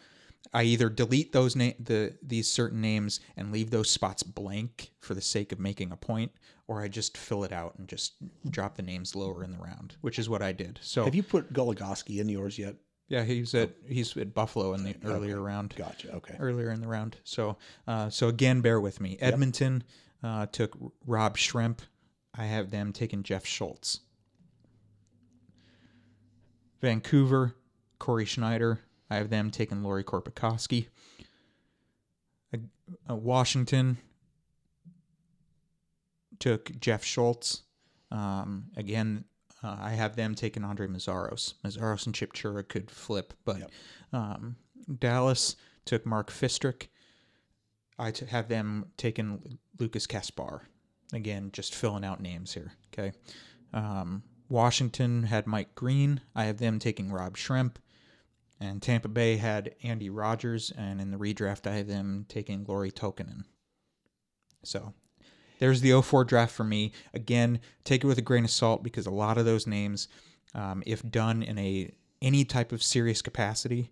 I either delete those na- the these certain names and leave those spots blank for the sake of making a point, or I just fill it out and just drop the names lower in the round, which is what I did. So Have you put Goligoski in yours yet? yeah, he's at he's at Buffalo in the earlier round Gotcha. Okay. earlier in the round. So, uh, so again, bear with me. Edmonton uh, took Rob Schremp. I have them taking Jeff Schultz. Vancouver, Cory Schneider. I have them taking Lauri Korpikoski. Uh, Washington took Jeff Schultz. Um, again, uh, I have them taking Andre Meszaros. Meszaros and Chipchura could flip, but Yep. um, Dallas took Mark Fistric. I t- have them taking Lukas Kaspar. Again, just filling out names here. Okay. Um, Washington had Mike Green. I have them taking Rob Schremp. And Tampa Bay had Andy Rogers. And in the redraft, I have them taking Lauri Tukonen. So there's the 04 draft for me. Again, take it with a grain of salt because a lot of those names, um, if done in a any type of serious capacity,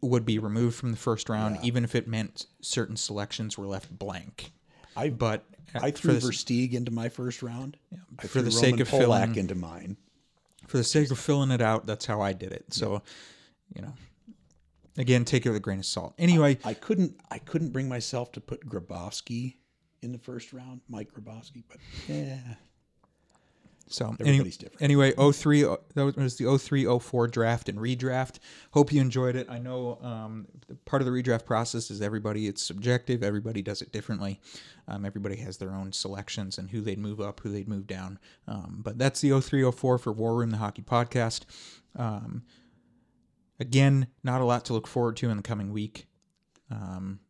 would be removed from the first round, even if it meant certain selections were left blank. I But I threw the, Versteeg into my first round. I for threw the sake Roman of Polak filling- into mine. for the sake of filling it out, that's how I did it. So, you know, again, take it with a grain of salt. Anyway, I couldn't I couldn't bring myself to put Grabovski in the first round, Mike Grabovski, but yeah. So any, different. anyway, 03, uh, that was the 03, 04 draft and redraft. Hope you enjoyed it. I know um, part of the redraft process is everybody, it's subjective. Everybody does it differently. Um, everybody has their own selections and who they'd move up, who they'd move down. Um, but that's the 03, 04 for War Room, the hockey podcast. Um, again, not a lot to look forward to in the coming week. Um,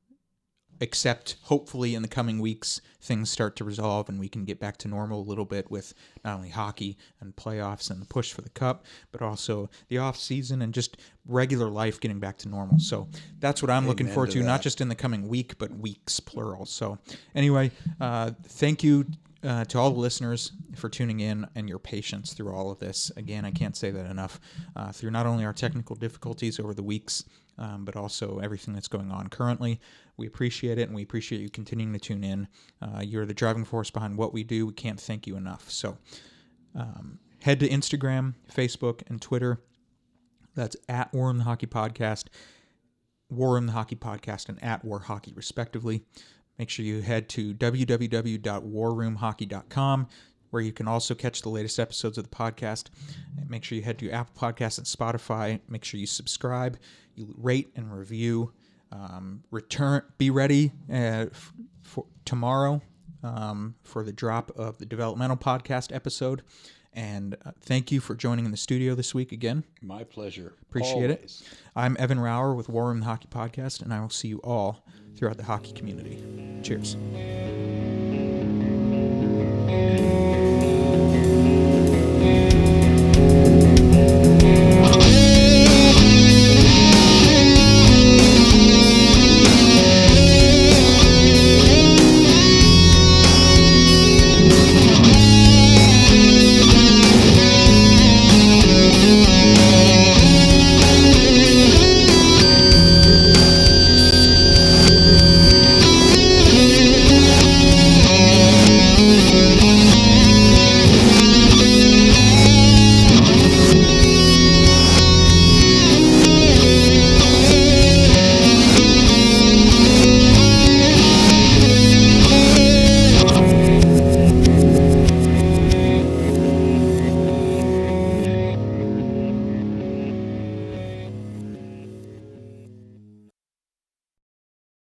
except hopefully in the coming weeks things start to resolve and we can get back to normal a little bit with not only hockey and playoffs and the push for the cup but also the off season and just regular life getting back to normal. So that's what i'm looking forward to to not just in the coming week but weeks plural. So anyway uh, thank you uh, to all the listeners for tuning in and your patience through all of this. Again, I can't say that enough. Uh, through not only our technical difficulties over the weeks, um, but also everything that's going on currently. We appreciate it and we appreciate you continuing to tune in. Uh, you're the driving force behind what we do. We can't thank you enough. So um, head to Instagram, Facebook, and Twitter. That's at War the Hockey Podcast, War the Hockey Podcast, and at War Hockey, respectively. Make sure you head to www.warroomhockey.com where you can also catch the latest episodes of the podcast. Make sure you head to Apple Podcasts and Spotify. Make sure you subscribe, you rate and review. Um, return, be ready uh, for tomorrow um, for the drop of the developmental podcast episode. And uh, thank you for joining in the studio this week again. My pleasure. Appreciate Always. it. I'm Evan Rauer with War Room the Hockey Podcast, and I will see you all throughout the hockey community. Cheers.